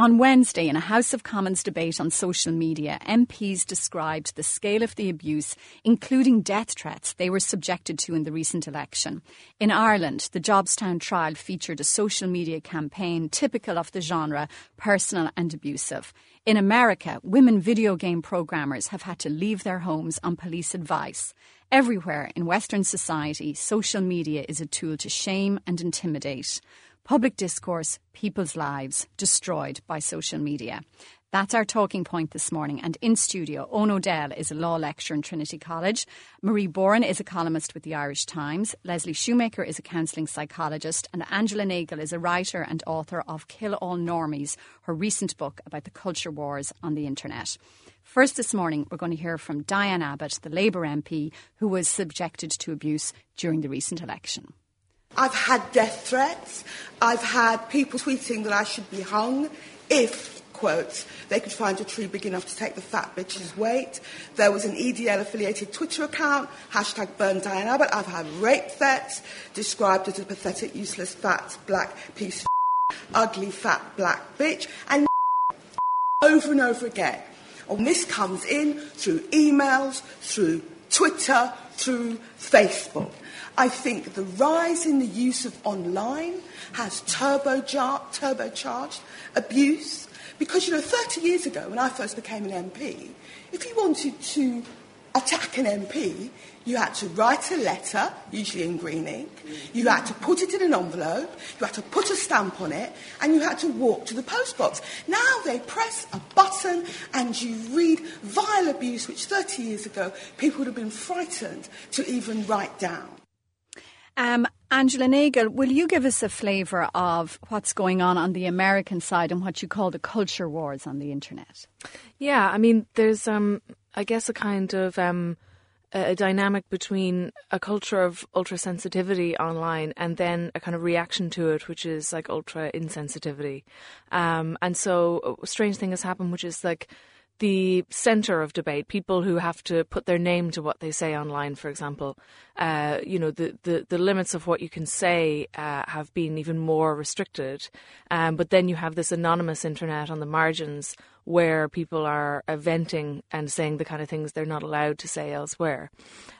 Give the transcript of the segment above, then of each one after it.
On Wednesday, in a House of Commons debate on social media, MPs described the scale of the abuse, including death threats, they were subjected to in the recent election. In Ireland, the Jobstown trial featured a social media campaign typical of the genre, personal and abusive. In America, women video game programmers have had to leave their homes on police advice. Everywhere in Western society, social media is a tool to shame and intimidate public discourse, people's lives destroyed by social media. That's our talking point this morning. And in studio, Eoin O'Dell is a law lecturer in Trinity College. Marie Boran is a columnist with the Irish Times. Leslie Shoemaker is a counselling psychologist. And Angela Nagle is a writer and author of Kill All Normies, her recent book about the culture wars on the internet. First this morning, we're going to hear from Diane Abbott, the Labour MP, who was subjected to abuse during the recent election. I've had death threats. I've had people tweeting that I should be hung if, quote, they could find a tree big enough to take the fat bitch's weight. There was an EDL affiliated Twitter account, hashtag burn Diane Abbott. I've had rape threats described as a pathetic, useless, fat, black piece of ugly, fat, black bitch, and over and over again. And this comes in through emails, through Twitter, through Facebook. I think the rise in the use of online has turbocharged, turbocharged abuse. Because, you know, 30 years ago, when I first became an MP, if you wanted to attack an MP, you had to write a letter, usually in green ink, you had to put it in an envelope, you had to put a stamp on it, and you had to walk to the postbox. Now they press a button and you read vile abuse, which 30 years ago people would have been frightened to even write down. Um, Angela Nagle, will you give us a flavour of what's going on on the American side and what you call the culture wars on the internet? Yeah, I mean, there's, um, I guess, a kind of um, a dynamic between a culture of ultra sensitivity online and then a kind of reaction to it, which is like ultra insensitivity. Um, and so, a strange thing has happened, which is like the center of debate, people who have to put their name to what they say online, for example, uh, you know, the, the, the, limits of what you can say uh, have been even more restricted. Um, but then you have this anonymous internet on the margins where people are venting and saying the kind of things they're not allowed to say elsewhere.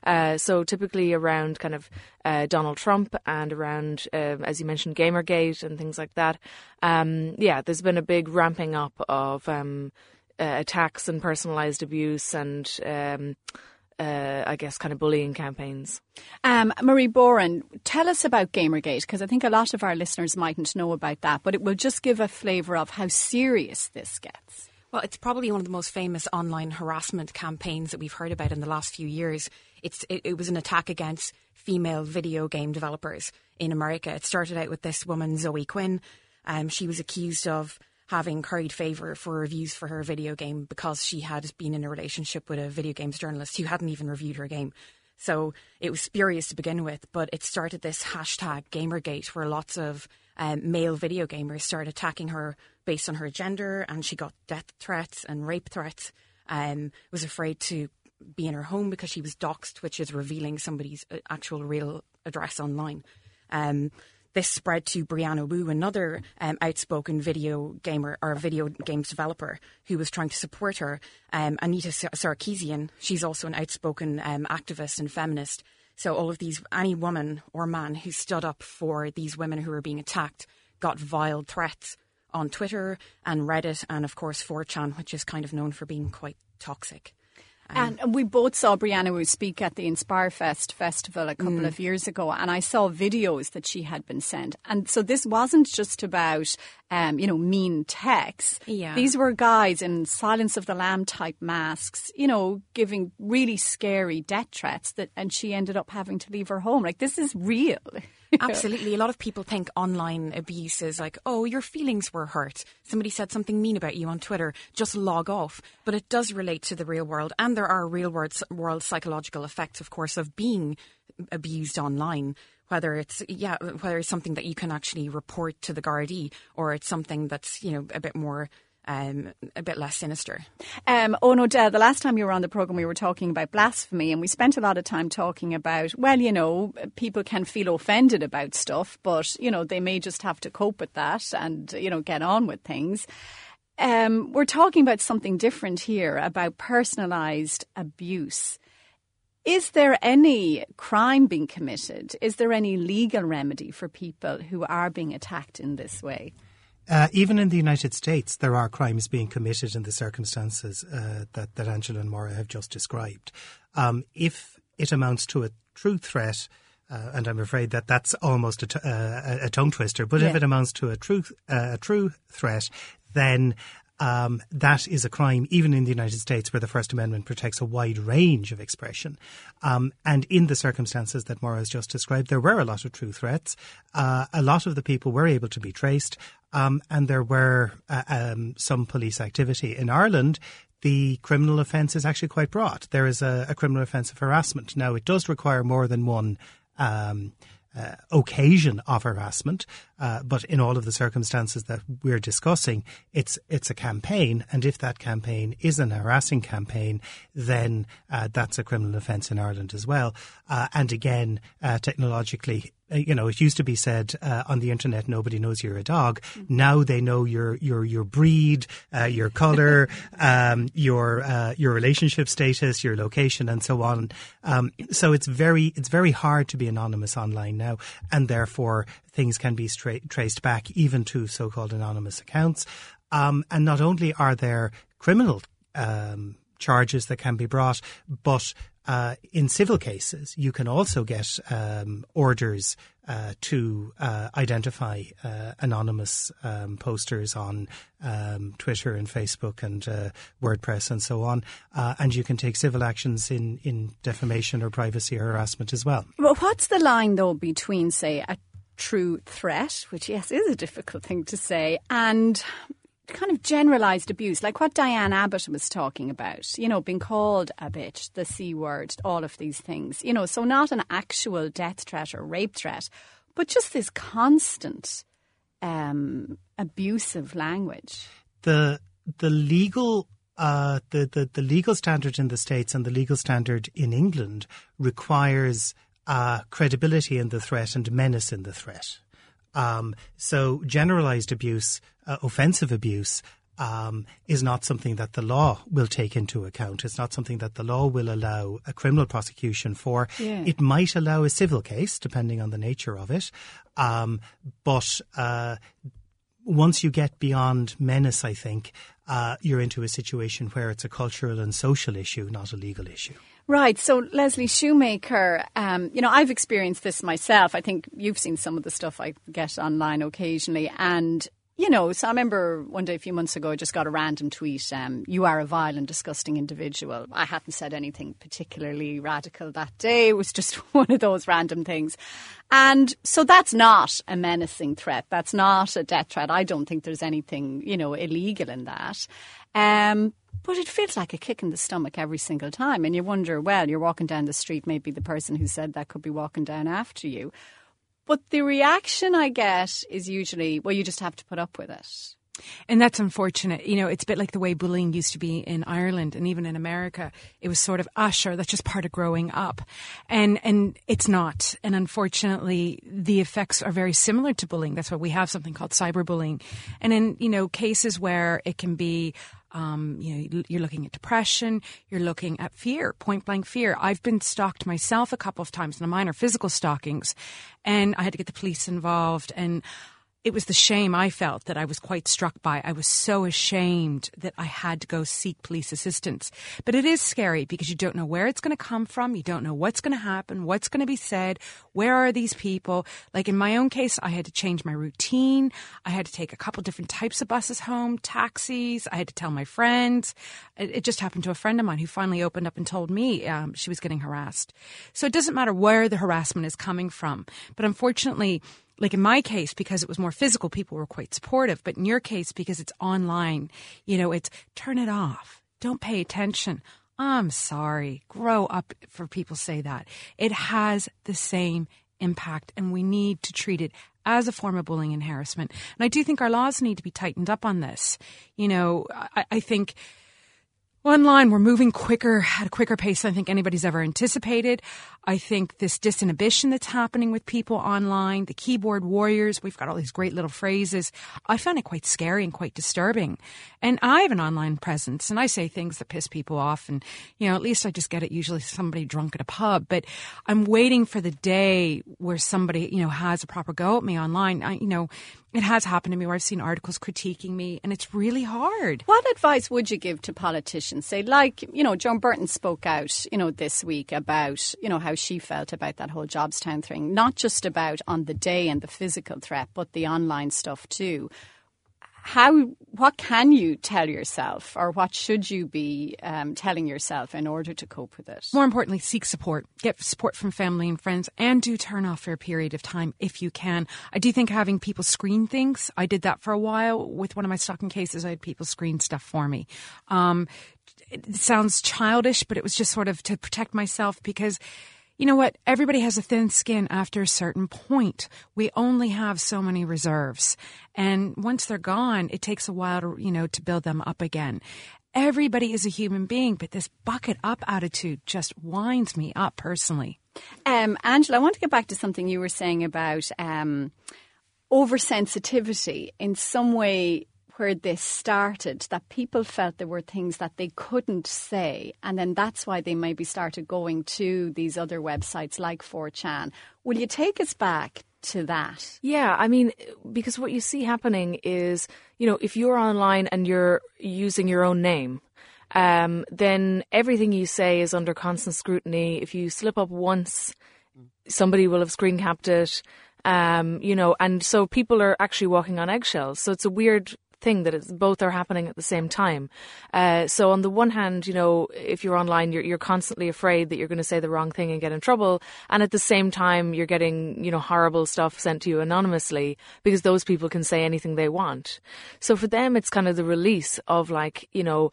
Uh, so typically around kind of uh, Donald Trump and around, um, as you mentioned, Gamergate and things like that. Um, yeah, there's been a big ramping up of um, uh, attacks and personalised abuse and. Um, uh, I guess, kind of bullying campaigns. Um, Marie Boran, tell us about Gamergate because I think a lot of our listeners mightn't know about that, but it will just give a flavour of how serious this gets. Well, it's probably one of the most famous online harassment campaigns that we've heard about in the last few years. It's, it, it was an attack against female video game developers in America. It started out with this woman, Zoe Quinn. Um, she was accused of having curried favour for reviews for her video game because she had been in a relationship with a video games journalist who hadn't even reviewed her game. So it was spurious to begin with, but it started this hashtag Gamergate where lots of um, male video gamers started attacking her based on her gender, and she got death threats and rape threats. Um, was afraid to be in her home because she was doxxed, which is revealing somebody's uh, actual real address online. Um, this spread to Brianna Wu, another um, outspoken video gamer or video games developer who was trying to support her. Um, Anita Sarkeesian, she's also an outspoken um, activist and feminist. So all of these, any woman or man who stood up for these women who were being attacked got vile threats on Twitter and Reddit and of course 4chan, which is kind of known for being quite toxic. And we both saw Brianna Wu speak at the Inspirefest festival a couple mm. of years ago, and I saw videos that she had been sent. And so this wasn't just about, um, you know, mean texts. Yeah. These were guys in Silence of the Lamb type masks, you know, giving really scary death threats. That, and she ended up having to leave her home. Like this is real. Absolutely. A lot of people think online abuse is like, oh, your feelings were hurt. Somebody said something mean about you on Twitter. Just log off. But it does relate to the real world. And there are real world, world psychological effects, of course, of being abused online whether it's yeah whether it's something that you can actually report to the Gardaí or it's something that's you know a bit more um, a bit less sinister. Um, oh no, Del, the last time you were on the programme, we were talking about blasphemy, and we spent a lot of time talking about, well, you know, people can feel offended about stuff, but, you know, they may just have to cope with that and, you know, get on with things. um, we're talking about something different here about personalised abuse. Is there any crime being committed? Is there any legal remedy for people who are being attacked in this way? Uh, even in the United States, there are crimes being committed in the circumstances uh, that, that Angela and Maura have just described. Um, if it amounts to a true threat, uh, and I'm afraid that that's almost a, t- uh, a tongue twister, but yeah. if it amounts to a true, uh, a true threat, then um, that is a crime, even in the United States, where the First Amendment protects a wide range of expression. Um, and in the circumstances that Maura has just described, there were a lot of true threats. Uh, a lot of the people were able to be traced, um, and there were uh, um, some police activity. In Ireland, the criminal offence is actually quite broad. There is a, a, criminal offence of harassment. Now, it does require more than one um, uh, occasion of harassment, uh, but in all of the circumstances that we're discussing, it's it's a campaign, and if that campaign is an harassing campaign, then uh, that's a criminal offence in Ireland as well. Uh, and again, uh, technologically, uh, you know, it used to be said uh, on the internet, nobody knows you're a dog. Mm-hmm. Now they know your your your breed, uh, your color, um, your uh, your relationship status, your location, and so on. Um, so it's very it's very hard to be anonymous online now, and therefore things can be stra- traced back even to so-called anonymous accounts. Um, and not only are there criminal um, charges that can be brought, but uh, in civil cases, you can also get um, orders uh, to uh, identify uh, anonymous um, posters on um, Twitter and Facebook and uh, WordPress and so on. Uh, and you can take civil actions in, in defamation or privacy or harassment as well. Well, what's the line, though, between, say, a true threat, which, yes, is a difficult thing to say, and kind of generalized abuse, like what Diane Abbott was talking about, you know, being called a bitch, the C word, all of these things, you know, so not an actual death threat or rape threat, but just this constant um, abusive language. The the legal uh, the, the, the legal standard in the States and the legal standard in England requires uh, credibility in the threat and menace in the threat. Um, so generalized abuse, uh, offensive abuse, um, is not something that the law will take into account. It's not something that the law will allow a criminal prosecution for. Yeah. It might allow a civil case, depending on the nature of it. Um, but uh, once you get beyond menace, I think uh, you're into a situation where it's a cultural and social issue, not a legal issue. Right. So, Leslie Shoemaker, um, you know, I've experienced this myself. I think you've seen some of the stuff I get online occasionally. And, you know, so I remember one day a few months ago, I just got a random tweet um, You are a vile and disgusting individual. I hadn't said anything particularly radical that day. It was just one of those random things. And so that's not a menacing threat. That's not a death threat. I don't think there's anything, you know, illegal in that. Um, but it feels like a kick in the stomach every single time. And you wonder, well, you're walking down the street, maybe the person who said that could be walking down after you. But the reaction I get is usually, well, you just have to put up with it. And that's unfortunate. You know, it's a bit like the way bullying used to be in Ireland and even in America. It was sort of, ah, sure, that's just part of growing up. And, and it's not. And unfortunately, the effects are very similar to bullying. That's why we have something called cyberbullying. And in, you know, cases where it can be, um, you know, you're looking at depression, you're looking at fear, point blank fear. I've been stalked myself a couple of times, and mine are physical stalkings, and I had to get the police involved. And it was the shame I felt that I was quite struck by. I was so ashamed that I had to go seek police assistance. But it is scary because you don't know where it's going to come from. You don't know what's going to happen, what's going to be said. Where are these people? Like in my own case, I had to change my routine. I had to take a couple different types of buses home, taxis. I had to tell my friends. It, it just happened to a friend of mine who finally opened up and told me um, she was getting harassed. So it doesn't matter where the harassment is coming from. But unfortunately, like in my case, because it was more physical, people were quite supportive. But in your case, because it's online, you know, it's turn it off. Don't pay attention. I'm sorry. Grow up for people say that. It has the same impact and we need to treat it as a form of bullying and harassment. And I do think our laws need to be tightened up on this. You know, I, I think Online, we're moving quicker at a quicker pace than I think anybody's ever anticipated. I think this disinhibition that's happening with people online, the keyboard warriors, we've got all these great little phrases. I find it quite scary and quite disturbing. And I have an online presence and I say things that piss people off. And, you know, at least I just get it usually somebody drunk at a pub. But I'm waiting for the day where somebody, you know, has a proper go at me online. I, you know, it has happened to me where I've seen articles critiquing me, and it's really hard. What advice would you give to politicians? Say, like, you know, Joan Burton spoke out, you know, this week about, you know, how she felt about that whole Jobstown thing, not just about on the day and the physical threat, but the online stuff too how what can you tell yourself or what should you be um, telling yourself in order to cope with it? More importantly seek support. Get support from family and friends and do turn off for a period of time if you can. I do think having people screen things i did that for a while with one of my stocking cases i had people screen stuff for me. Um, it sounds childish but it was just sort of to protect myself because you know what? Everybody has a thin skin after a certain point. We only have so many reserves. And once they're gone, it takes a while to, you know, to build them up again. Everybody is a human being, but this bucket up attitude just winds me up personally. Um, Angela, I want to get back to something you were saying about um, oversensitivity. In some way, where this started, that people felt there were things that they couldn't say, and then that's why they maybe started going to these other websites like 4chan. Will you take us back to that? Yeah, I mean, because what you see happening is, you know, if you're online and you're using your own name, um, then everything you say is under constant scrutiny. If you slip up once, somebody will have screen capped it. Um, you know, and so people are actually walking on eggshells. So it's a weird thing that it's both are happening at the same time. Uh, so on the one hand, you know, if you're online, you're, you're constantly afraid that you're going to say the wrong thing and get in trouble, and at the same time, you're getting you know horrible stuff sent to you anonymously because those people can say anything they want. So for them, it's kind of the release of like you know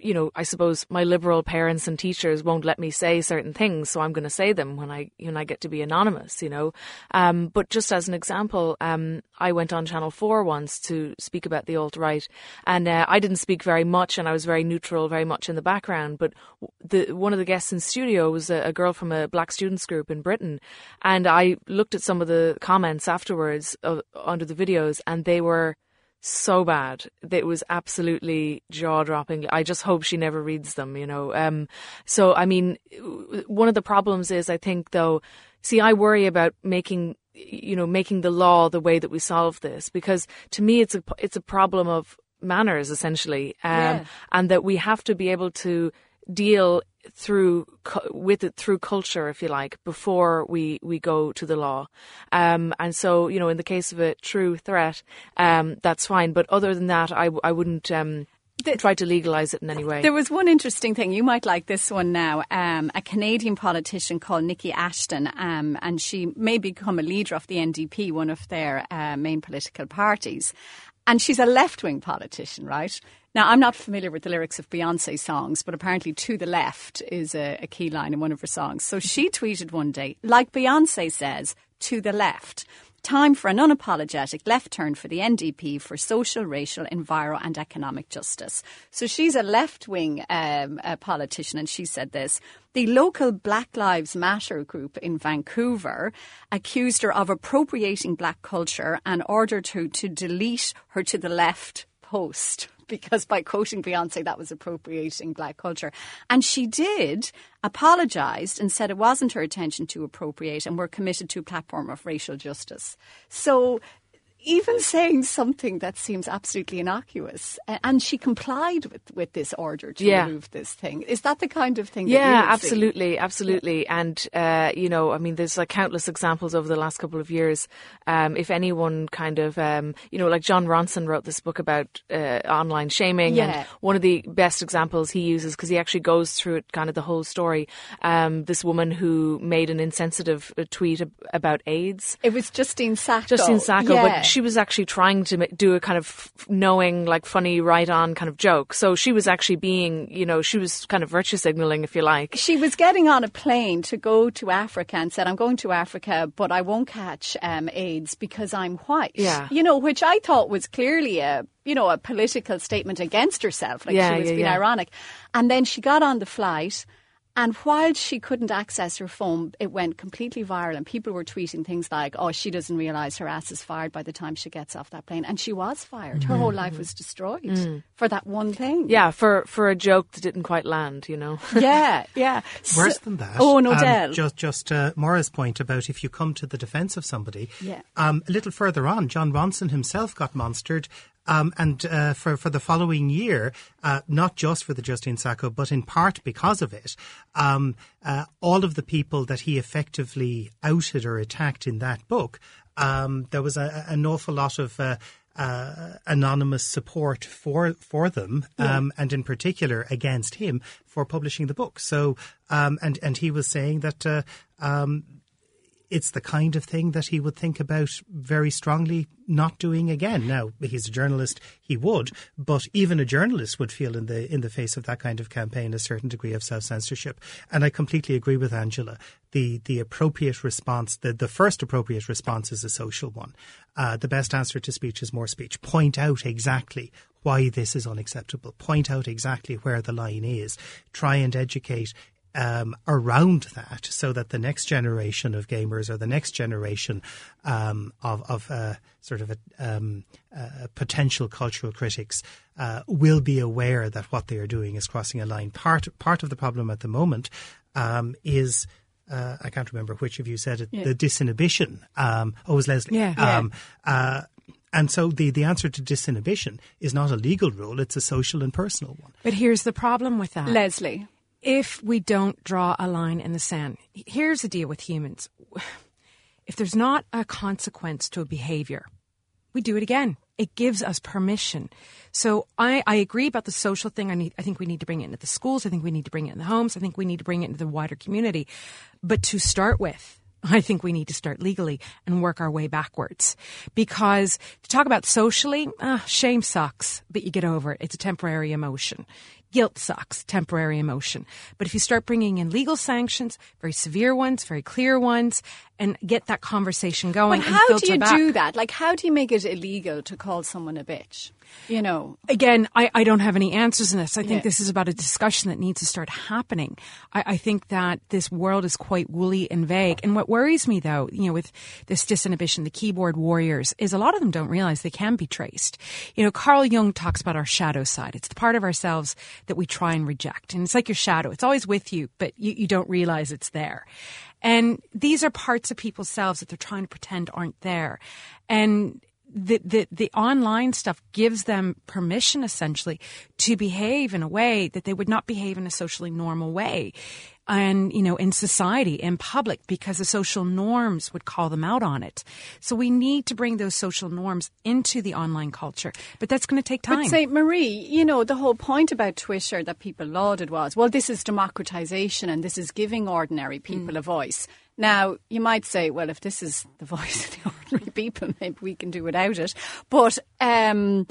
you know, I suppose my liberal parents and teachers won't let me say certain things, so I'm going to say them when I when I get to be anonymous, you know. Um, but just as an example, um, I went on Channel Four once to speak about the alt right, and uh, I didn't speak very much, and I was very neutral, very much in the background. But the one of the guests in studio was a, a girl from a black students group in Britain, and I looked at some of the comments afterwards uh, under the videos, and they were so bad. It was absolutely jaw dropping. I just hope she never reads them, you know. Um, so, I mean, one of the problems is, I think, though, see, I worry about making, you know, making the law the way that we solve this because to me, it's a, it's a problem of manners, essentially. Um, yeah. and that we have to be able to deal through with it through culture, if you like, before we we go to the law. Um, and so, you know, in the case of a true threat, um, that's fine. But other than that, I I wouldn't. Um, the, try to legalise it in any way. There was one interesting thing. You might like this one now. Um, a Canadian politician called Niki Ashton, um, and she may become a leader of the NDP, one of their uh, main political parties. And she's a left wing politician, right? Now, I'm not familiar with the lyrics of Beyonce songs, but apparently To the Left is a, a key line in one of her songs. So she tweeted one day, like Beyonce says, To the Left. Time for an unapologetic left turn for the NDP for social, racial, enviro, and economic justice. So she's a left wing um, politician, and she said this. The local Black Lives Matter group in Vancouver accused her of appropriating black culture and ordered her to delete her to the left post because by quoting Beyonce, that was appropriating black culture. And she did, apologised, and said it wasn't her intention to appropriate and we're committed to a platform of racial justice. So even saying something that seems absolutely innocuous, and she complied with, with this order to yeah. remove this thing. Is that the kind of thing? yeah, absolutely, see? absolutely. Yeah. And uh, you know, I mean, there's like countless examples over the last couple of years. Um, if anyone kind of, um, you know, like Jon Ronson wrote this book about uh, online shaming, yeah. and one of the best examples he uses because he actually goes through it, kind of the whole story. Um, this woman who made an insensitive uh, tweet about AIDS. It was Justine Sacco. Justine Sacco, but she was actually trying to do a kind of knowing, like funny, right on kind of joke. So she was actually being, you know, she was kind of virtue signaling, if you like. She was getting on a plane to go to Africa and said, I'm going to Africa, but I won't catch um, AIDS because I'm white. Yeah. You know, which I thought was clearly a, you know, a political statement against herself. Like Yeah, she was yeah, being yeah. ironic. And then she got on the flight. And while she couldn't access her phone, it went completely viral, and people were tweeting things like, "Oh, she doesn't realize her ass is fired by the time she gets off that plane," and she was fired. Her whole life was destroyed for that one thing. Yeah, for for a joke that didn't quite land, you know. yeah, yeah. So- Worse than that. Oh, um, O'Dell. just just uh, Maura's point about if you come to the defence of somebody. Yeah. Um, a little further on, Jon Ronson himself got monstered. Um, and uh, for for the following year, uh, not just for the Justine Sacco, but in part because of it, um, uh, all of the people that he effectively outed or attacked in that book, um, there was a, an awful lot of uh, uh, anonymous support for for them, um, and in particular against him for publishing the book. So, um, and and he was saying that. Uh, um, it's the kind of thing that he would think about very strongly not doing again. Now he's a journalist; he would, but even a journalist would feel in the in the face of that kind of campaign a certain degree of self censorship. And I completely agree with Angela. The the appropriate response, the the first appropriate response, is a social one. Uh, the best answer to speech is more speech. Point out exactly why this is unacceptable. Point out exactly where the line is. Try and educate um, around that so that the next generation of gamers or the next generation um, of, of uh, sort of a, um, uh, potential cultural critics uh, will be aware that what they are doing is crossing a line. Part, part of the problem at the moment um, is. Uh, I can't remember which of you said it. The disinhibition. Um, oh, it was Leslie. Yeah. Um, uh, and so the, the answer to disinhibition is not a legal rule; it's a social and personal one. But here's the problem with that. Leslie. If we don't draw a line in the sand, here's the deal with humans. If there's not a consequence to a behavior, we do it again. It gives us permission. So I, I agree about the social thing. I need I think we need to bring it into the schools. I think we need to bring it in the homes. I think we need to bring it into the wider community. But to start with, I think we need to start legally and work our way backwards. Because to talk about socially, ah, shame sucks, but you get over it. It's a temporary emotion. Guilt sucks, temporary emotion. But if you start bringing in legal sanctions, very severe ones, very clear ones, and get that conversation going, how do you back. do that? Like, how do you make it illegal to call someone a bitch? You know, again, I, I don't have any answers in this. I think Yeah. this is about a discussion that needs to start happening. I, I think that this world is quite woolly and vague. And what worries me, though, you know, with this disinhibition, the keyboard warriors, is a lot of them don't realize they can be traced. You know, Carl Jung talks about our shadow side. It's the part of ourselves that we try and reject. And it's like your shadow. It's always with you, but you, you don't realize it's there. And these are parts of people's selves that they're trying to pretend aren't there. And the, the, the online stuff gives them permission essentially to behave in a way that they would not behave in a socially normal way. And, you know, in society, in public, because the social norms would call them out on it. So we need to bring those social norms into the online culture. But that's going to take time. But say, Marie, you know, the whole point about Twitter that people lauded was, well, this is democratization and this is giving ordinary people a voice. Now, you might say, well, if this is the voice of the ordinary people, maybe we can do without it. But, um,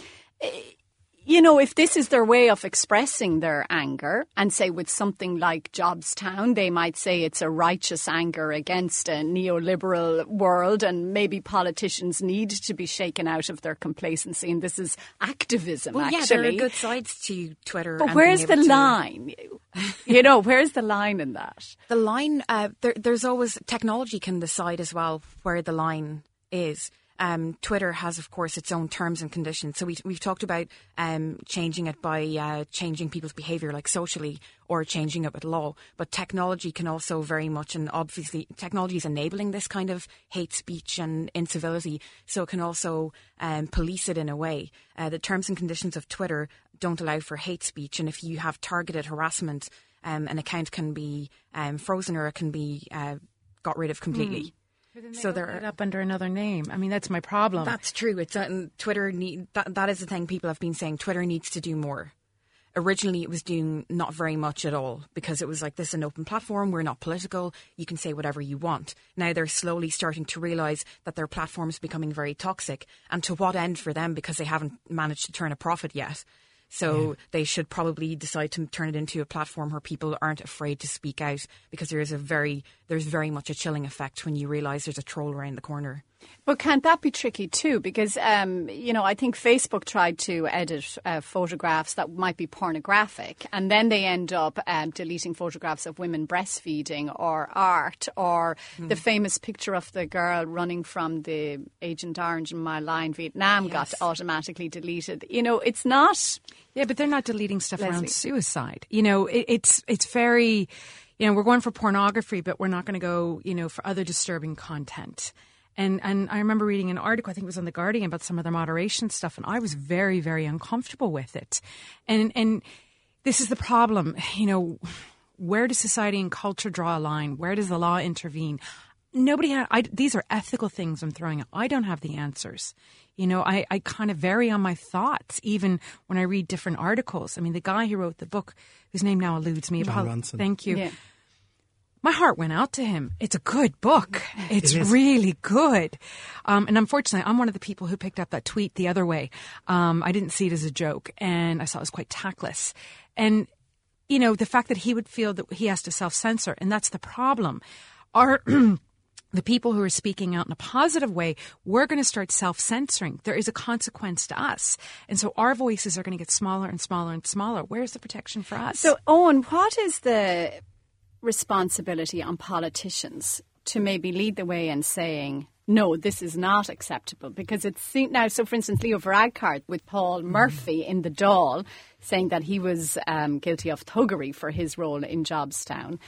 you know, if this is their way of expressing their anger, and say with something like Jobstown, they might say it's a righteous anger against a neoliberal world, and maybe politicians need to be shaken out of their complacency, and this is activism, Well, yeah, actually. there are good sides to Twitter. but where's the to- line? you know, where's the line in that? The line, uh, there, there's always technology can decide as well where the line is. Um, Twitter has, of course, its own terms and conditions. So we, we've talked about um, changing it by uh, changing people's behaviour, like socially, or changing it with law. But technology can also very much, and obviously, technology is enabling this kind of hate speech and incivility. So it can also um, police it in a way. Uh, the terms and conditions of Twitter don't allow for hate speech, and if you have targeted harassment, um, an account can be um, frozen or it can be uh, got rid of completely. So it are. up under another name. I mean, that's my problem. That's true. It's uh, Twitter need that. That is the thing people have been saying. Twitter needs to do more. originally it was doing not very much at all because it was like this is an open platform we're not political you can say whatever you want now they're slowly starting to realize that their platform is becoming very toxic and to what end for them because they haven't managed to turn a profit yet so yeah. they should probably decide to turn it into a platform where people aren't afraid to speak out because there is a very there's very much a chilling effect when you realize there's a troll around the corner but can't that be tricky too? Because, um, you know, I think Facebook tried to edit uh, photographs that might be pornographic, and then they end up um, deleting photographs of women breastfeeding or art or mm. the famous picture of the girl running from the Agent Orange in My Lai, Vietnam, yes. got automatically deleted. You know, it's not. Yeah, but they're not deleting stuff Leslie. around suicide. You know, it, it's it's very. You know, we're going for pornography, but we're not going to go, you know, for other disturbing content. And and I remember reading an article, I think it was on the Guardian, about some of the moderation stuff, and I was very very uncomfortable with it. And and this is the problem, you know. Where does society and culture draw a line? Where does the law intervene? Nobody. Ha- I, these are ethical things I'm throwing. Out. I don't have the answers. You know, I, I kind of vary on my thoughts, even when I read different articles. I mean, the guy who wrote the book, whose name now eludes me, Jon thank you. Yeah my heart went out to him. It's a good book. It's it really good. Um, and unfortunately, I'm one of the people who picked up that tweet the other way. Um, I didn't see it as a joke, and I saw it was quite tactless. And you know, the fact that he would feel that he has to self censor, and that's the problem. Are the people who are speaking out in a positive way, we're going to start self censoring. There is a consequence to us. And so our voices are going to get smaller and smaller and smaller. Where's the protection for us? So, Eoin, what is the responsibility on politicians to maybe lead the way in saying, no, this is not acceptable because it's seen now. So, for instance, Leo Varadkar with Paul mm. Murphy in the Dáil saying that he was um, guilty of thuggery for his role in Jobstown.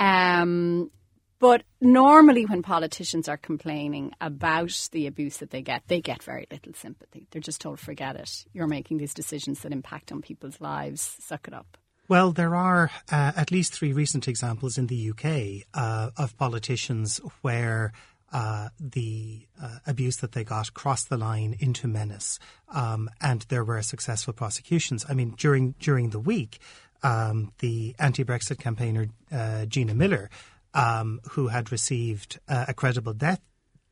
Um, but normally, when politicians are complaining about the abuse that they get, they get very little sympathy. They're just told, forget it. You're making these decisions that impact on people's lives. Suck it up. Well, there are uh, at least three recent examples in the UK uh, of politicians where uh, the uh, abuse that they got crossed the line into menace, um, and there were successful prosecutions. I mean, during during the week, um, the anti-Brexit campaigner uh, Gina Miller, um, who had received uh, a credible death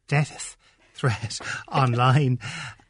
death threat online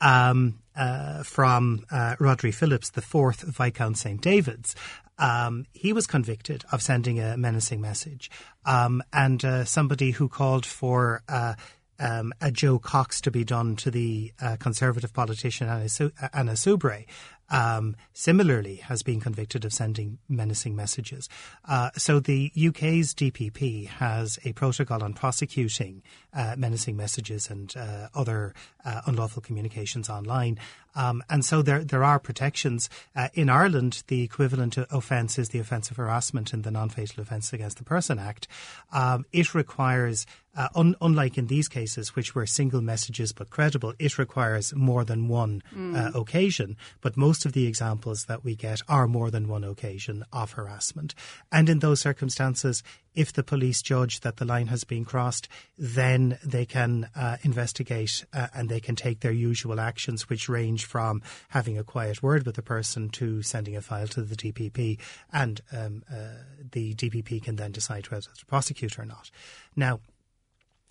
um, uh, from uh, Rhodri Phillips, the fourth Viscount St. David's, um, he was convicted of sending a menacing message. Um, and uh, somebody who called for uh, um, a Jo Cox to be done to the uh, Conservative politician Anna, Anna Soubry um, similarly has been convicted of sending menacing messages. Uh, so the UK's DPP has a protocol on prosecuting uh, menacing messages and uh, other uh, unlawful communications online. Um, and so there there are protections. Uh, in Ireland, the equivalent offence is the offence of harassment in the Non-Fatal Offence Against the Person Act. Um, it requires uh, un- unlike in these cases, which were single messages but credible, it requires more than one mm. uh, occasion. But most of the examples that we get are more than one occasion of harassment. And in those circumstances, if the police judge that the line has been crossed, then they can uh, investigate uh, and they can take their usual actions, which range from having a quiet word with the person to sending a file to the DPP. And um, uh, the DPP can then decide whether to prosecute or not. Now,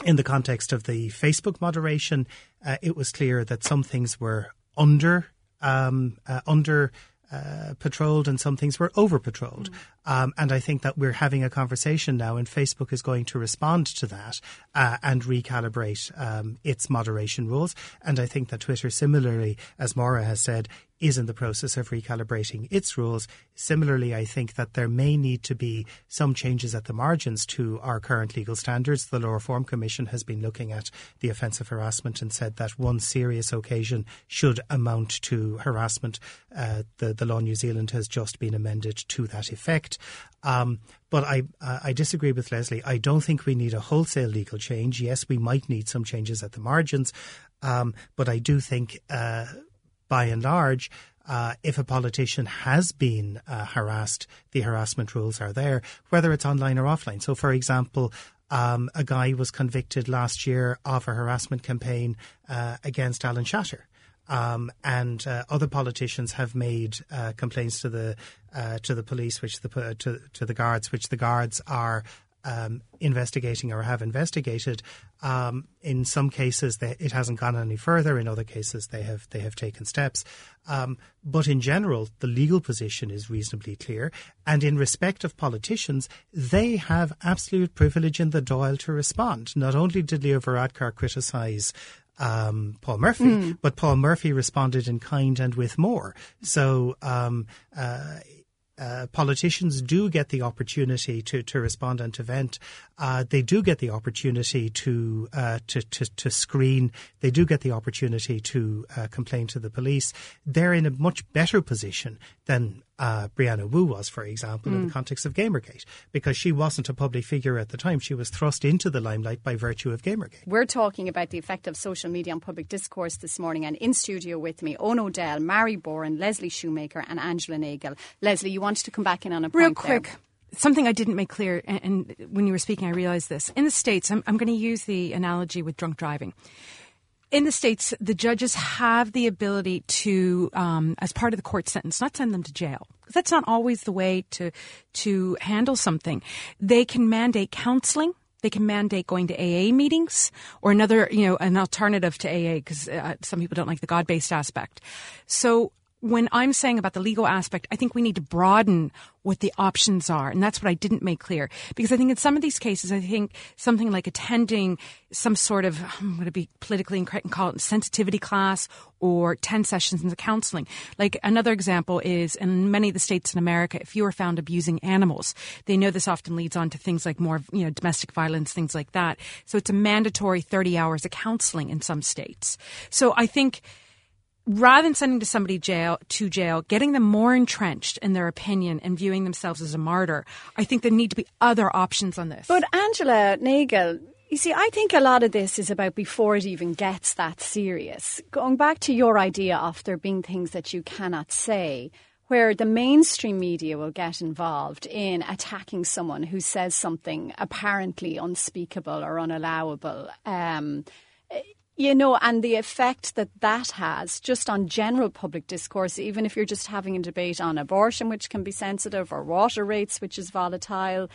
in the context of the Facebook moderation, uh, it was clear that some things were under um, uh, under uh, patrolled and some things were over patrolled. Mm. Um, and I think that we're having a conversation now, and Facebook is going to respond to that uh, and recalibrate um, its moderation rules. And I think that Twitter, similarly, as Maura has said, is in the process of recalibrating its rules. Similarly, I think that there may need to be some changes at the margins to our current legal standards. The Law Reform Commission has been looking at the offence of harassment and said that one serious occasion should amount to harassment. Uh, the, the law New Zealand has just been amended to that effect. Um, but I, uh, I disagree with Leslie. I don't think we need a wholesale legal change. Yes, we might need some changes at the margins, um, but I do think uh, by and large, uh, if a politician has been uh, harassed, the harassment rules are there, whether it's online or offline. So, for example, um, a guy was convicted last year of a harassment campaign uh, against Alan Shatter. Um, and uh, other politicians have made uh, complaints to the uh, to the police, which the to, to the guards, which the guards are um, investigating or have investigated. Um, in some cases, they, it hasn't gone any further. In other cases, they have they have taken steps. Um, but in general, the legal position is reasonably clear. And in respect of politicians, they have absolute privilege in the Dáil to respond. Not only did Leo Varadkar criticise um, Paul Murphy, mm. but Paul Murphy responded in kind and with more. So um, uh, uh, politicians do get the opportunity to, to respond and to vent. Uh, they do get the opportunity to, uh, to, to, to screen. They do get the opportunity to uh, complain to the police. They're in a much better position than uh, Brianna Wu was, for example, mm. in the mm. context of Gamergate, because she wasn't a public figure at the time. She was thrust into the limelight by virtue of Gamergate. We're talking about the effect of social media on public discourse this morning, and in studio with me, Eoin O'Dell, Mary Boran, Leslie Shoemaker, and Angela Nagle. Leslie, you wanted to come back in on a real quick. There. Something I didn't make clear, and, and, when you were speaking, I realized this. In the States, I'm, I'm going to use the analogy with drunk driving in the states, the judges have the ability to, um, as part of the court sentence, not send them to jail that's not always the way to to handle something. They can mandate counseling. They can mandate going to AA meetings or another, you know, an alternative to AA because uh, some people don't like the God based aspect. So when I'm saying about the legal aspect, I think we need to broaden what the options are. And that's what I didn't make clear. Because I think in some of these cases, I think something like attending some sort of, I'm going to be politically incorrect and call it sensitivity class or 10 sessions into counseling. Like another example is in many of the states in America, if you are found abusing animals, they know this often leads on to things like more, you know, domestic violence, things like that. So it's a mandatory 30 hours of counseling in some states. So I think, rather than sending to somebody jail to jail, getting them more entrenched in their opinion and viewing themselves as a martyr, I think there need to be other options on this. But Angela Nagle, you see, I think a lot of this is about before it even gets that serious. Going back to your idea of there being things that you cannot say, where the mainstream media will get involved in attacking someone who says something apparently unspeakable or unallowable. Um, you know, and the effect that that has just on general public discourse, even if you're just having a debate on abortion, which can be sensitive, or water rates, which is volatile.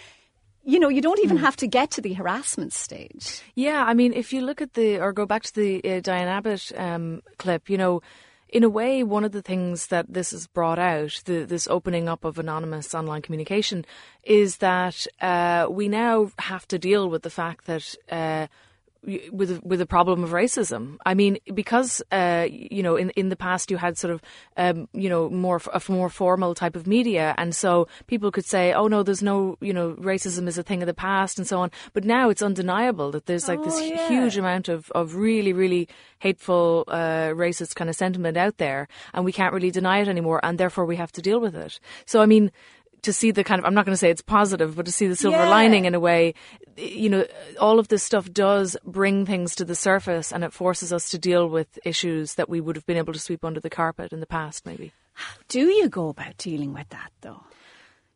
You know, you don't even mm. have to get to the harassment stage. Yeah, I mean, if you look at the, or go back to the uh, Diane Abbott um, clip, you know, in a way, one of the things that this has brought out, the, this opening up of anonymous online communication, is that uh, we now have to deal with the fact that uh, with with a problem of racism. I mean, because uh, you know, in in the past you had sort of um, you know more a more formal type of media, and so people could say, "Oh no, there's no you know racism is a thing of the past," and so on. But now it's undeniable that there's like oh, this yeah. huge amount of of really really hateful uh, racist kind of sentiment out there, and we can't really deny it anymore, and therefore we have to deal with it. So I mean to see the kind of I'm not going to say it's positive, but to see the silver yeah. lining in a way, you know, all of this stuff does bring things to the surface, and it forces us to deal with issues that we would have been able to sweep under the carpet in the past, maybe. How do you go about dealing with that, though?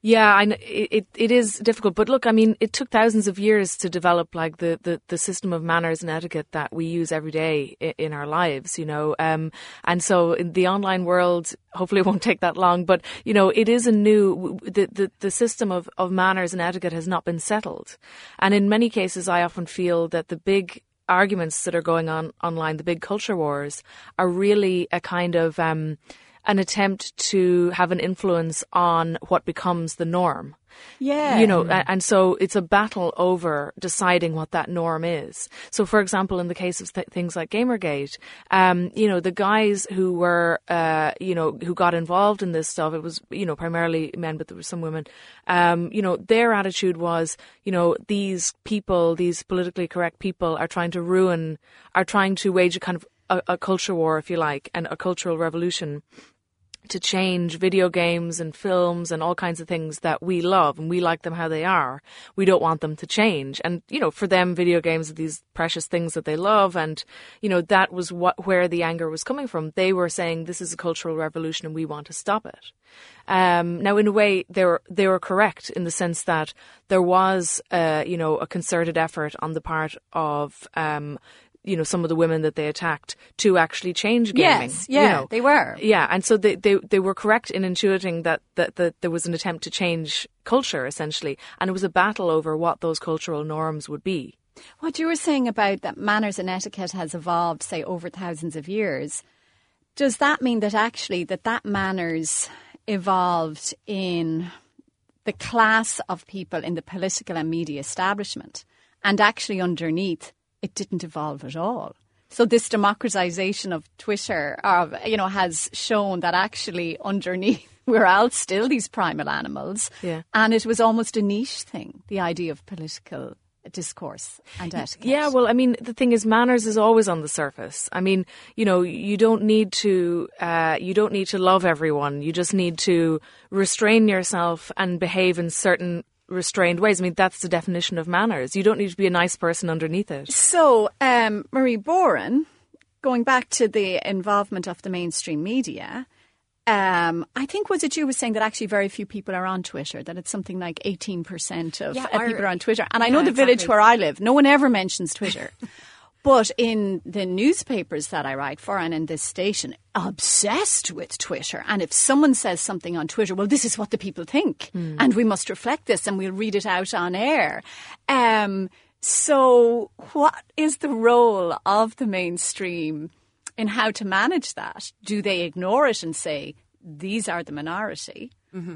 Yeah, I know, it it is difficult, but look, I mean, it took thousands of years to develop like the, the, the system of manners and etiquette that we use every day in, in our lives, you know. Um, and so in the online world, hopefully it won't take that long, but you know, it is a new the the, the system of, of manners and etiquette has not been settled, and in many cases, I often feel that the big arguments that are going on online, the big culture wars, are really a kind of um, an attempt to have an influence on what becomes the norm. Yeah. You know, and so it's a battle over deciding what that norm is. So, for example, in the case of th- things like Gamergate, um, you know, the guys who were, uh, you know, who got involved in this stuff, it was, you know, primarily men, but there were some women, um, you know, their attitude was, you know, these people, these politically correct people are trying to ruin, are trying to wage a kind of a, a culture war, if you like, and a cultural revolution to change video games and films and all kinds of things that we love and we like them how they are. We don't want them to change. And, you know, for them, video games are these precious things that they love. And, you know, that was what, where the anger was coming from. They were saying this is a cultural revolution and we want to stop it. Um, now, in a way, they were, they were correct in the sense that there was, uh, you know, a concerted effort on the part of, um, you know some of the women that they attacked to actually change gaming. Yes, you yeah, know. they were. Yeah, and so they, they, they were correct in intuiting that, that, that there was an attempt to change culture, essentially, and it was a battle over what those cultural norms would be. What you were saying about that manners and etiquette has evolved, say, over thousands of years, does that mean that actually that that manners evolved in the class of people in the political and media establishment, and actually underneath it didn't evolve at all? So this democratization of Twitter, of you know, has shown that actually underneath we're all still these primal animals, Yeah. and it was almost a niche thing, the idea of political discourse and etiquette. Yeah, well, I mean, the thing is, manners is always on the surface. I mean, you know, you don't need to, uh, you don't need to love everyone. You just need to restrain yourself and behave in certain restrained ways. I mean, that's the definition of manners. You don't need to be a nice person underneath it. So, um, Marie Boran, going back to the involvement of the mainstream media, um, I think was it you was saying that actually very few people are on Twitter. That it's something like eighteen percent of Yeah, uh, our- people are on Twitter. And I know Yeah, the village exactly. where I live, no one ever mentions Twitter. But in the newspapers that I write for and in this station, obsessed with Twitter. And if someone says something on Twitter, well, this is what the people think. And we must reflect this and we'll read it out on air. Um, so, what is the role of the mainstream in how to manage that? Do they ignore it and say, these are the minority?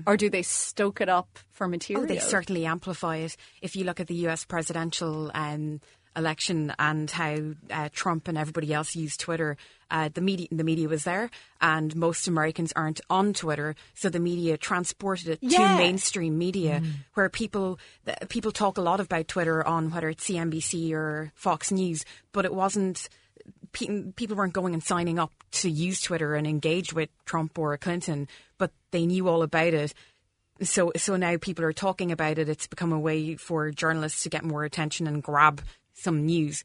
Or do they stoke it up for material? Oh, they certainly amplify it. If you look at the US presidential um, election and how uh, Trump and everybody else used Twitter, uh, the media the media was there, and most Americans aren't on Twitter, so the media transported it Yeah. to mainstream media, where people people talk a lot about Twitter on whether it's CNBC or Fox News, but it wasn't. pe- People weren't going and signing up to use Twitter and engage with Trump or Clinton, but they knew all about it so so now people are talking about it. It's become a way for journalists to get more attention and grab some news.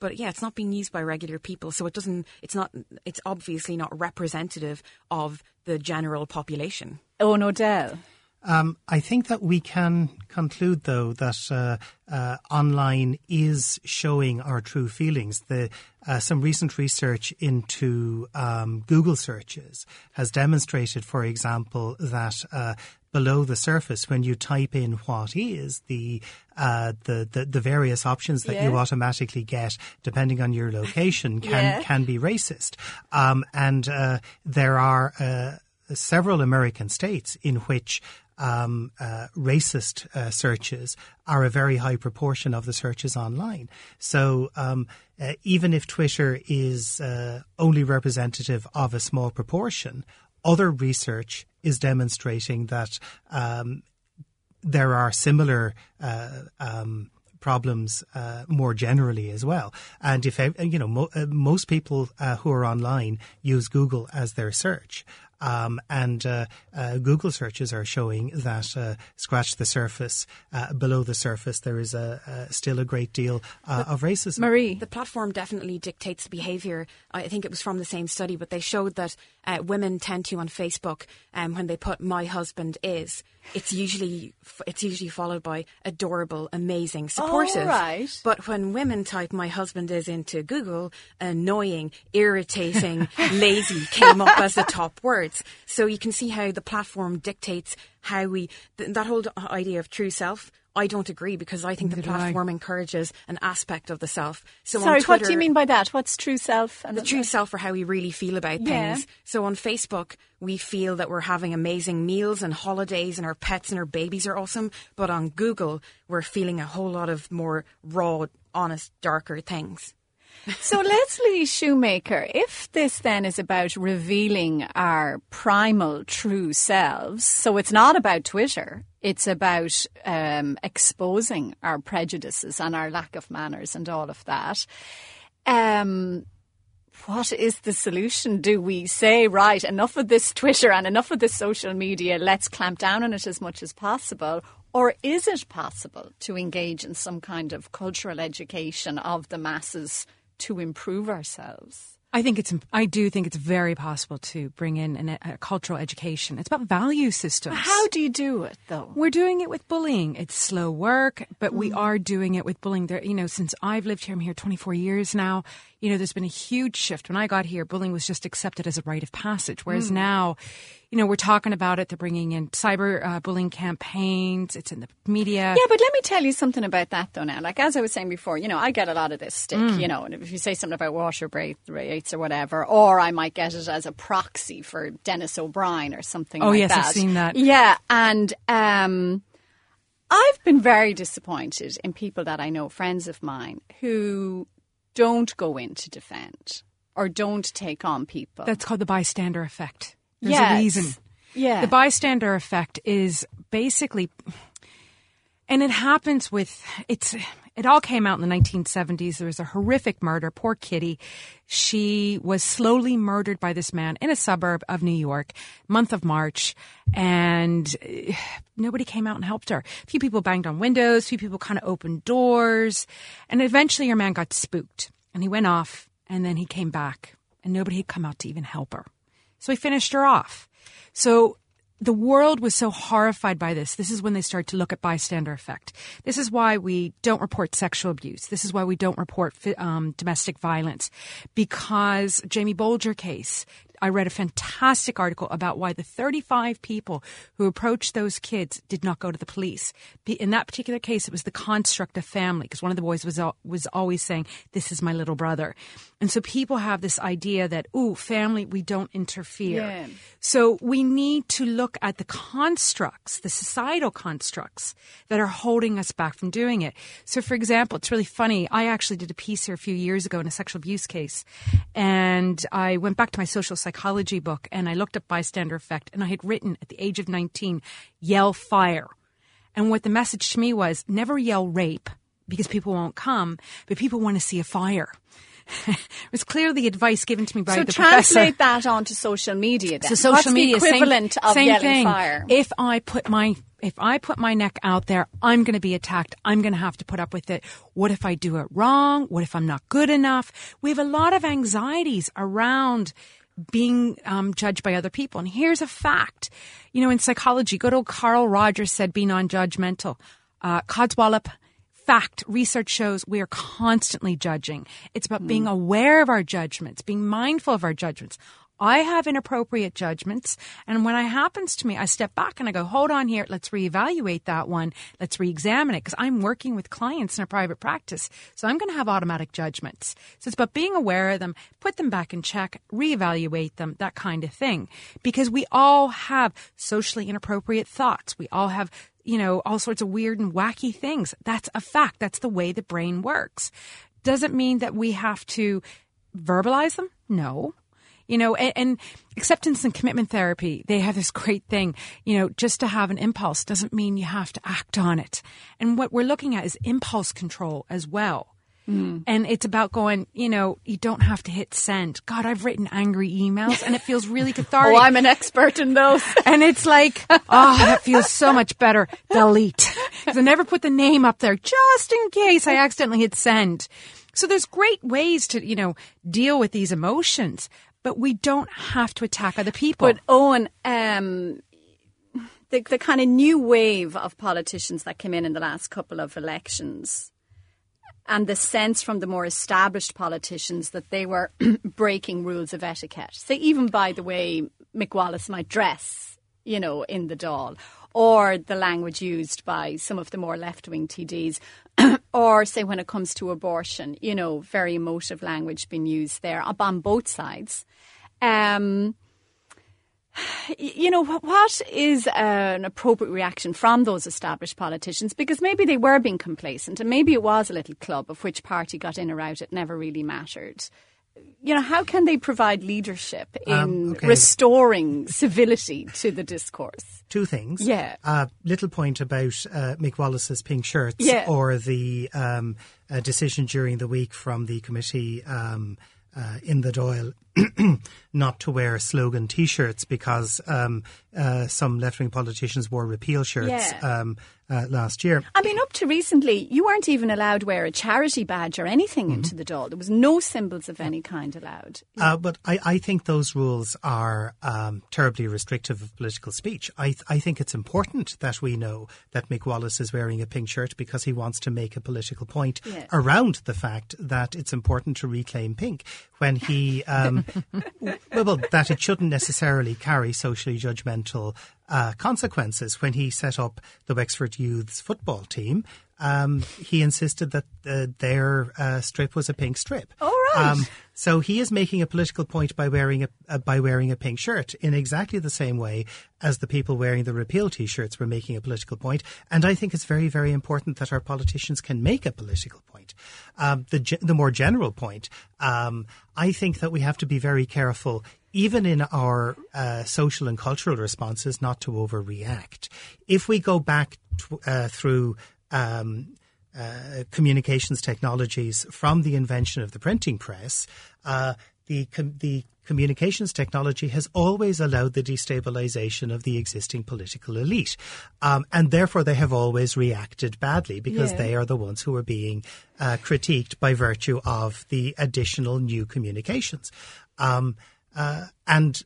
But yeah, it's not being used by regular people, so it doesn't. It's not. It's obviously not representative of the general population. Eoin O'Dell. Um, I think that we can conclude, though, that uh, uh, online is showing our true feelings. The, uh, some recent research into um, Google searches has demonstrated, for example, that uh, below the surface, when you type in what is, the uh, the, the the various options that you automatically get, depending on your location, can Yeah. can be racist. Um, and uh, there are uh, several American states in which um, uh, racist uh, searches are a very high proportion of the searches online. So um, uh, even if Twitter is uh, only representative of a small proportion, other research is demonstrating that um, there are similar uh, um, problems uh, more generally as well. And if you know, mo- uh, most people uh, who are online use Google as their search. Um, and uh, uh, Google searches are showing that uh, scratch the surface, uh, below the surface, there is a, a still a great deal uh, of racism. Marie. The platform definitely dictates the behaviour. I think it was from the same study, but they showed that uh, women tend to on Facebook, um, when they put "my husband is," it's usually it's usually followed by adorable, amazing, supportive. right. But when women type "my husband is" into Google, annoying, irritating, lazy came up as the top So you can see how the platform dictates how we th- that whole uh, idea of true self. I don't agree because I think the Neither I. platform encourages an aspect of the self. So Sorry, what do you mean by that? What's true self? And the true self or how we really feel about Yeah. things. So on Facebook, we feel that we're having amazing meals and holidays and our pets and our babies are awesome. But on Google, we're feeling a whole lot of more raw, honest, darker things. So, Leslie Shoemaker, if this then is about revealing our primal true selves, so it's not about Twitter, it's about um, exposing our prejudices and our lack of manners and all of that. Um, what is the solution? Do we say, right, enough of this Twitter and enough of this social media, let's clamp down on it as much as possible? Or is it possible to engage in some kind of cultural education of the masses to improve ourselves? I think it's. I do think it's very possible to bring in an, a cultural education. It's about value systems. How do you do it, though? We're doing it with bullying. It's slow work, but we mm. are doing it with bullying. There, you know, since I've lived here, I'm here 24 years now. You know, there's been a huge shift. When I got here, bullying was just accepted as a rite of passage, whereas Hmm. now, you know, we're talking about it. They're bringing in cyber uh, bullying campaigns. It's in the media. Yeah, but let me tell you something about that though. Now, like as I was saying before, you know, I get a lot of this stick. Mm. You know, and if you say something about water rates or whatever, or I might get it as a proxy for Dennis O'Brien or something. Oh, like yes, I've seen that. Yeah, and um, I've been very disappointed in people that I know, friends of mine, who don't go in to defend or don't take on people. That's called the bystander effect. There's Yes. a reason. yeah, The bystander effect is basically, and it happens with it's. It all came out in the 1970s. There was a horrific murder. Poor Kitty. She was slowly murdered by this man in a suburb of New York, month of March, and nobody came out and helped her. A few people banged on windows. A few people kind of opened doors, and eventually, your man got spooked, and he went off, and then he came back, and nobody had come out to even help her. So he finished her off. So the world was so horrified by this. This is when they start to look at bystander effect. This is why we don't report sexual abuse. This is why we don't report um, domestic violence. Because Jamie Bulger case, I read a fantastic article about why the 35 people who approached those kids did not go to the police. In that particular case, it was the construct of family because one of the boys was was always saying, "This is my little brother," and so people have this idea that, "Ooh, family, we don't interfere." Yeah. So we need to look at the constructs, the societal constructs that are holding us back from doing it. So, for example, it's really funny. I actually did a piece here a few years ago in a sexual abuse case, and I went back to my social psychology book and I looked up bystander effect, and I had written at the age of 19, yell fire. And what the message to me was never yell rape because people won't come, but people want to see a fire. it was clearly advice given to me by so the translate professor. that onto social media. Then. So social What's media, the equivalent same, of same yelling thing. fire. If I put my if I put my neck out there, I'm going to be attacked. I'm going to have to put up with it. What if I do it wrong? What if I'm not good enough? We have a lot of anxieties around being um, judged by other people. And here's a fact. You know, in psychology, good old Carl Rogers said, be non-judgmental. Uh, Codswallop, fact, research shows we are constantly judging. It's about being aware of our judgments, being mindful of our judgments. I have inappropriate judgments, and when it happens to me, I step back and I go, hold on here, let's reevaluate that one, let's re examine it, because I'm working with clients in a private practice, so I'm going to have automatic judgments. So it's about being aware of them, put them back in check, reevaluate them, that kind of thing. Because we all have socially inappropriate thoughts. We all have you know, all sorts of weird and wacky things. That's a fact. That's the way the brain works. Doesn't mean that we have to verbalize them. No. You know, and, and acceptance and commitment therapy, they have this great thing. You know, just to have an impulse doesn't mean you have to act on it. And what we're looking at is impulse control as well. Mm. And it's about going, you know, you don't have to hit send. God, I've written angry emails and it feels really cathartic. oh, I'm an expert in those. And it's like, oh, that feels so much better. Delete. Because I never put the name up there just in case I accidentally hit send. So there's great ways to, you know, deal with these emotions, but we don't have to attack other people. But Eoin, um, the the kind of new wave of politicians that came in in the last couple of elections, and the sense from the more established politicians that they were breaking rules of etiquette. Say even by the way Mick Wallace might dress, you know, in the Dáil, or the language used by some of the more left wing TDs. or say when it comes to abortion, you know, very emotive language being used there up on both sides. Um, you know, what is an appropriate reaction from those established politicians? Because maybe they were being complacent and maybe it was a little club of which party got in or out, it never really mattered. You know, how can they provide leadership in Um, okay. restoring civility to the discourse? Two things. Yeah. Uh, little point about uh, Mick Wallace's pink shirts Yeah. or the um, uh, decision during the week from the committee um, uh, in the Dáil not to wear slogan T-shirts because um, uh, some left-wing politicians wore repeal shirts Yeah. um, uh, last year. I mean, up to recently, you weren't even allowed to wear a charity badge or anything Mm-hmm. into the Dáil. There was no symbols of any kind allowed. Uh, but I, I think those rules are um, terribly restrictive of political speech. I, I think it's important that we know that Mick Wallace is wearing a pink shirt because he wants to make a political point Yeah. around the fact that it's important to reclaim pink when he, um, well, well, that it shouldn't necessarily carry socially judgmental uh, consequences. When he set up the Wexford Youths football team, um, he insisted that uh, their uh, strip was a pink strip. All right. Um, so he is making a political point by wearing a uh, by wearing a pink shirt in exactly the same way as the people wearing the repeal T-shirts were making a political point. And I think it's very very important that our politicians can make a political point. Um, the the more general point, um, I think that we have to be very careful. Even in our uh, social and cultural responses, not to overreact. If we go back uh, through um, uh, communications technologies from the invention of the printing press, uh, the com- the communications technology has always allowed the destabilization of the existing political elite, um, and therefore they have always reacted badly because Yeah. they are the ones who are being uh, critiqued by virtue of the additional new communications, um, uh, and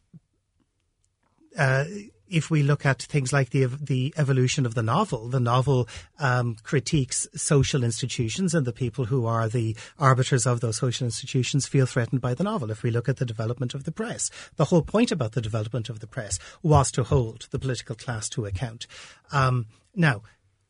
uh, if we look at things like the the evolution of the novel, the novel um, critiques social institutions, and the people who are the arbiters of those social institutions feel threatened by the novel. If we look at the development of the press, the whole point about the development of the press was to hold the political class to account. Um, now,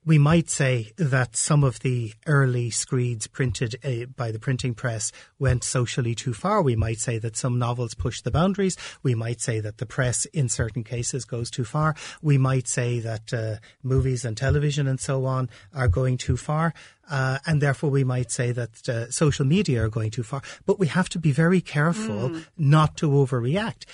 we might say that some of the early screeds printed uh, by the printing press went socially too far. We might say that some novels push the boundaries. We might say that the press, in certain cases, goes too far. We might say that uh, movies and television and so on are going too far. Uh, and therefore, we might say that uh, social media are going too far. But we have to be very careful not to overreact.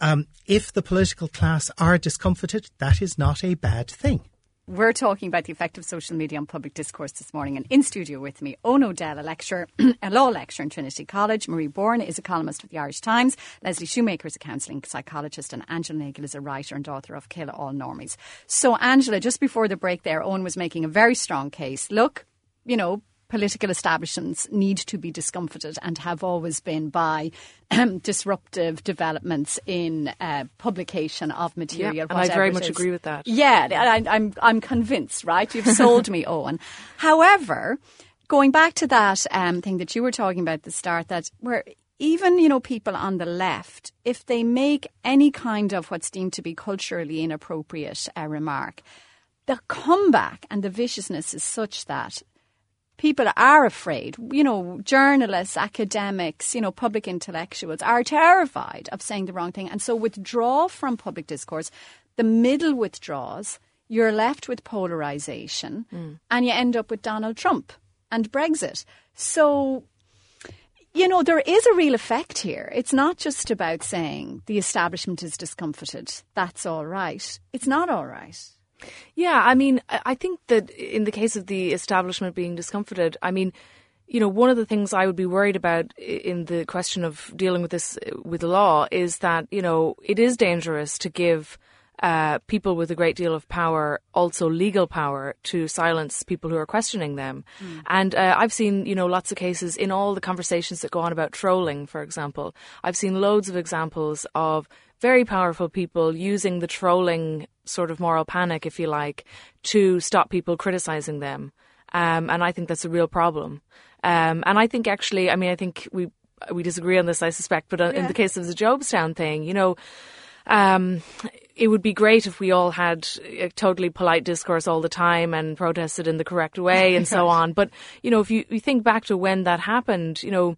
Um, if the political class are discomfited, that is not a bad thing. We're talking about the effect of social media on public discourse this morning. And in studio with me, Eoin O'Dell, a lecturer, a law lecturer in Trinity College. Marie Boran is a columnist of the Irish Times. Leslie Shoemaker is a counselling psychologist. And Angela Nagle is a writer and author of Kill All Normies. So, Angela, just before the break there, Eoin was making a very strong case. Look, you know, political establishments need to be discomfited and have always been by um, disruptive developments in uh, publication of material. Yeah, and I very much agree with that. Yeah, I, I'm I'm convinced. Right, you've sold me, Eoin. However, going back to that um, thing that you were talking about at the start, that where even you know people on the left, if they make any kind of what's deemed to be culturally inappropriate uh, remark, the comeback and the viciousness is such that people are afraid. You know, journalists, academics, you know, public intellectuals are terrified of saying the wrong thing and so withdraw from public discourse. The middle withdraws, you're left with polarization, hmm. and you end up with Donald Trump and Brexit. So, you know, there is a real effect here. It's not just about saying the establishment is discomfited. That's all right. It's not all right. Yeah, I mean, I think that in the case of the establishment being discomfited, I mean, you know, one of the things I would be worried about in the question of dealing with this with the law is that, you know, it is dangerous to give uh, people with a great deal of power also legal power to silence people who are questioning them. And uh, I've seen, you know, lots of cases in all the conversations that go on about trolling, for example. I've seen loads of examples of very powerful people using the trolling sort of moral panic, if you like, to stop people criticizing them. Um, and I think that's a real problem. Um, and I think actually, I mean, I think we we disagree on this, I suspect, but uh in the case of the Jobstown thing, you know, um, it would be great if we all had a totally polite discourse all the time and protested in the correct way and so on. But, you know, if you, you think back to when that happened, you know,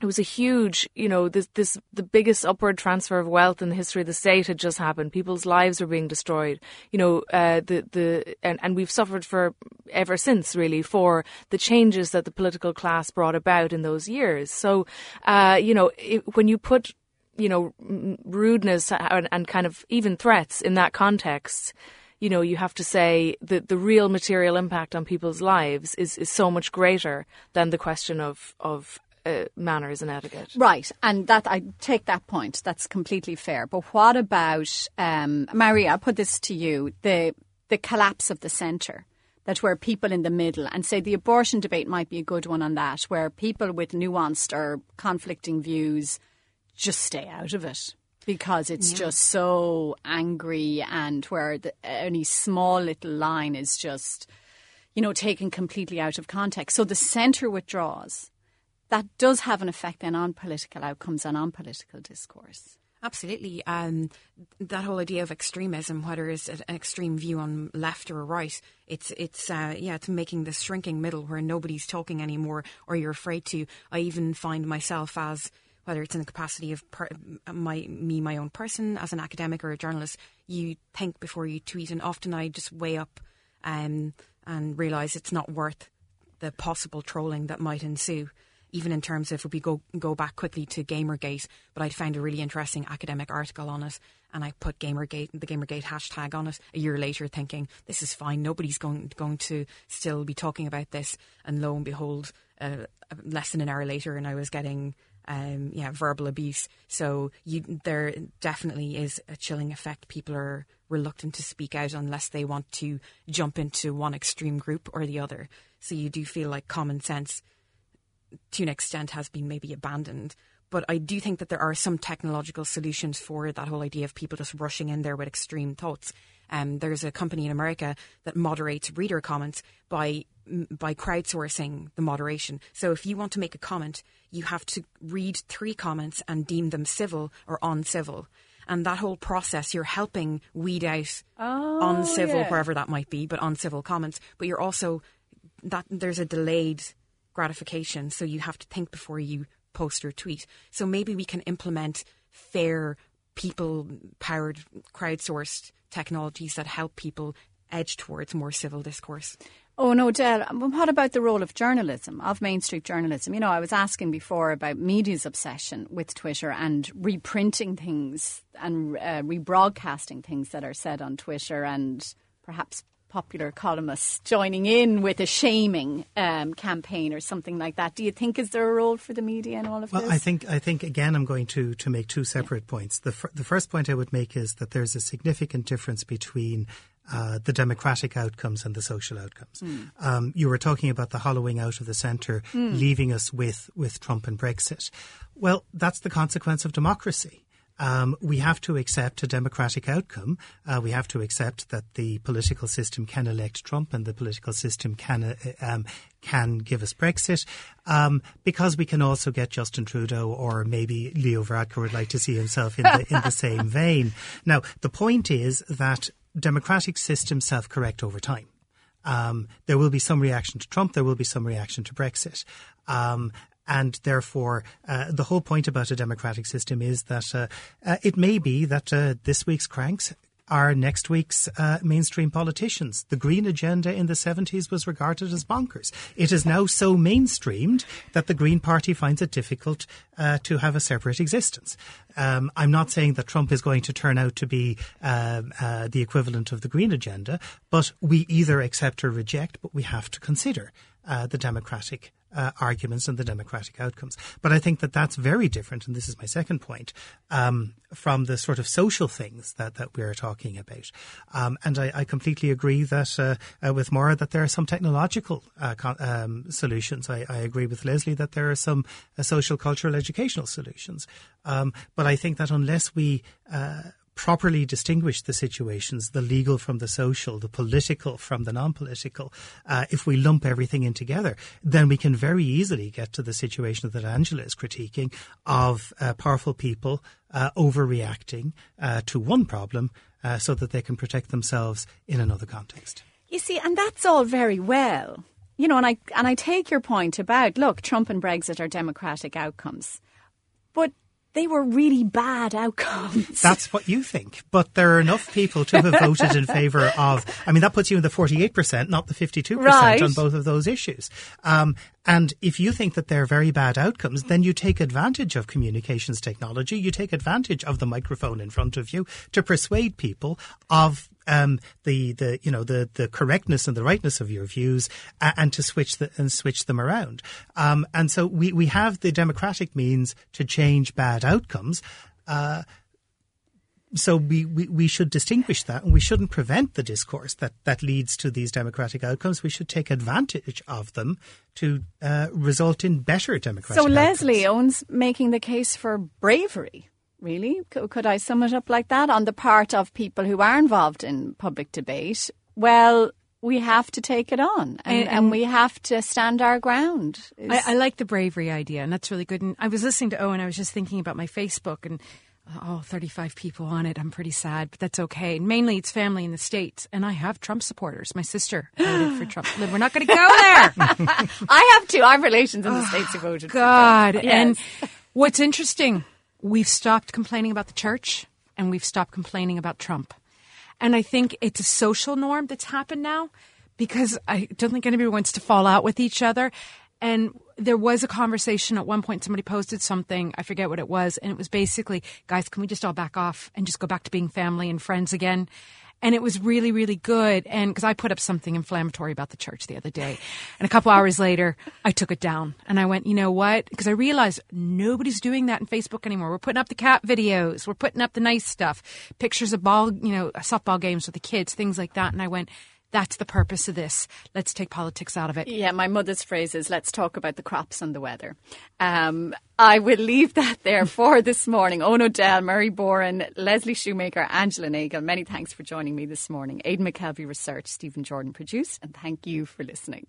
it was a huge, you know, this, this, the biggest upward transfer of wealth in the history of the state had just happened. People's lives were being destroyed. You know, uh, the, the, and, and we've suffered for ever since really for the changes that the political class brought about in those years. So, uh, you know, it, when you put, you know, rudeness and, and kind of even threats in that context, you know, you have to say that the real material impact on people's lives is, is so much greater than the question of, of uh, manners and etiquette. Right, and that I take that point. That's completely fair. But what about um, Maria? I'll put this to you: the the collapse of the centre. That where people in the middle, and say the abortion debate might be a good one on that, where people with nuanced or conflicting views just stay out of it because it's yeah. just so angry and where the, any small little line is just, you know, taken completely out of context. So the centre withdraws. That does have an effect then on political outcomes and on political discourse. Absolutely. Um, that whole idea of extremism, whether it's an extreme view on left or right, it's it's uh, yeah, it's making this shrinking middle where nobody's talking anymore, or you're afraid to. I even find myself as whether it's in the capacity of per, my me, my own person, as an academic or a journalist, you think before you tweet, and often I just weigh up um, and realise it's not worth the possible trolling that might ensue. Even in terms of if we go go back quickly to Gamergate, but I'd found a really interesting academic article on it, and I put Gamergate the Gamergate hashtag on it a year later, thinking this is fine. Nobody's going going to still be talking about this, and lo and behold, uh, less than an hour later, and I was getting um, yeah, verbal abuse. So you, there definitely is a chilling effect. People are reluctant to speak out unless they want to jump into one extreme group or the other. So you do feel like common sense, to an extent, has been maybe abandoned. But I do think that there are some technological solutions for that whole idea of people just rushing in there with extreme thoughts. Um, there's a company in America that moderates reader comments by by crowdsourcing the moderation. So if you want to make a comment, you have to read three comments and deem them civil or uncivil. And that whole process, you're helping weed out oh, uncivil, yeah. wherever that might be, but uncivil comments. But you're also that there's a delayed gratification, so you have to think before you post or tweet. So maybe we can implement fair, people powered, crowdsourced technologies that help people edge towards more civil discourse. Oh no, Del. What about the role of journalism, of Main Street journalism? You know, I was asking before about media's obsession with Twitter and reprinting things and uh, rebroadcasting things that are said on Twitter, and perhaps popular columnists joining in with a shaming um, campaign or something like that. Do you think is there a role for the media in all of well, this? Well, I think I think again I'm going to to make two separate yeah. points. The the first point I would make is that there's a significant difference between uh, the democratic outcomes and the social outcomes. Mm. Um, you were talking about the hollowing out of the centre, mm. leaving us with, with Trump and Brexit. Well, that's the consequence of democracy. Um, we have to accept a democratic outcome. Uh, we have to accept that the political system can elect Trump and the political system can uh, um, can give us Brexit, um, because we can also get Justin Trudeau or maybe Leo Varadkar would like to see himself in the in the same vein. Now, the point is that democratic systems self correct over time. Um, there will be some reaction to Trump, there will be some reaction to Brexit. Um, and therefore, uh, the whole point about a democratic system is that uh, uh, it may be that uh, this week's cranks are next week's uh, mainstream politicians. The Green agenda in the 70s was regarded as bonkers. It is now so mainstreamed that the Green Party finds it difficult uh, to have a separate existence. Um, I'm not saying that Trump is going to turn out to be uh, uh the equivalent of the Green agenda, but we either accept or reject, but we have to consider the democratic uh, arguments and the democratic outcomes. But I think that that's very different, and this is my second point, um, from the sort of social things that, that we're talking about. Um, and I, I, completely agree that uh, uh, with Maura that there are some technological uh, con- um, solutions. I, I, agree with Leslie that there are some uh, social, cultural, educational solutions. Um, but I think that unless we uh, properly distinguish the situations, the legal from the social, the political from the non political, uh, if we lump everything in together, then we can very easily get to the situation that Angela is critiquing of uh, powerful people uh, overreacting uh, to one problem uh, so that they can protect themselves in another context. You see, and that's all very well. You know, and I and I take your point about look, Trump and Brexit are democratic outcomes. But they were really bad outcomes. That's what you think. But there are enough people to have voted in favour of, I mean, that puts you in the 48%, not the 52% right. on both of those issues. Um, and if you think that they're very bad outcomes, then you take advantage of communications technology. You take advantage of the microphone in front of you to persuade people of um, the the you know the the correctness and the rightness of your views uh, and to switch the, and switch them around. Um, and so we we have the democratic means to change bad outcomes. Uh, so we, we, we should distinguish that and we shouldn't prevent the discourse that, that leads to these democratic outcomes. We should take advantage of them to uh, result in better democratic So outcomes. Eoin's making the case for bravery. Really? C- Could I sum it up like that on the part of people who are involved in public debate? Well, we have to take it on and, And- and we have to stand our ground. I, I like the bravery idea, and that's really good. And I was listening to Eoin, I was just thinking about my Facebook and oh, 35 people on it. I'm pretty sad, but that's okay. Mainly it's family in the States, and I have Trump supporters. My sister voted for Trump. We're not going to go there. I have two. I have relations in the States who voted for God. Trump. And what's interesting, we've stopped complaining about the church and we've stopped complaining about Trump. And I think it's a social norm that's happened now because I don't think anybody wants to fall out with each other. And there was a conversation at one point, somebody posted something, I forget what it was, and it was basically, guys, can we just all back off and just go back to being family and friends again? And it was really, really good. And because I put up something inflammatory about the church the other day. And a couple hours later, I took it down and I went, you know what? Because I realized nobody's doing that in Facebook anymore. We're putting up the cat videos. We're putting up the nice stuff, pictures of ball, you know, softball games with the kids, things like that. And I went, that's the purpose of this. Let's take politics out of it. Yeah, my mother's phrase is let's talk about the crops and the weather. Um, I will leave that there for this morning. Eoin O'Dell, Marie Boran, Leslie Shoemaker, Angela Nagle, many thanks for joining me this morning. Aidan McKelvey Research, Stephen Jordan produced, and thank you for listening.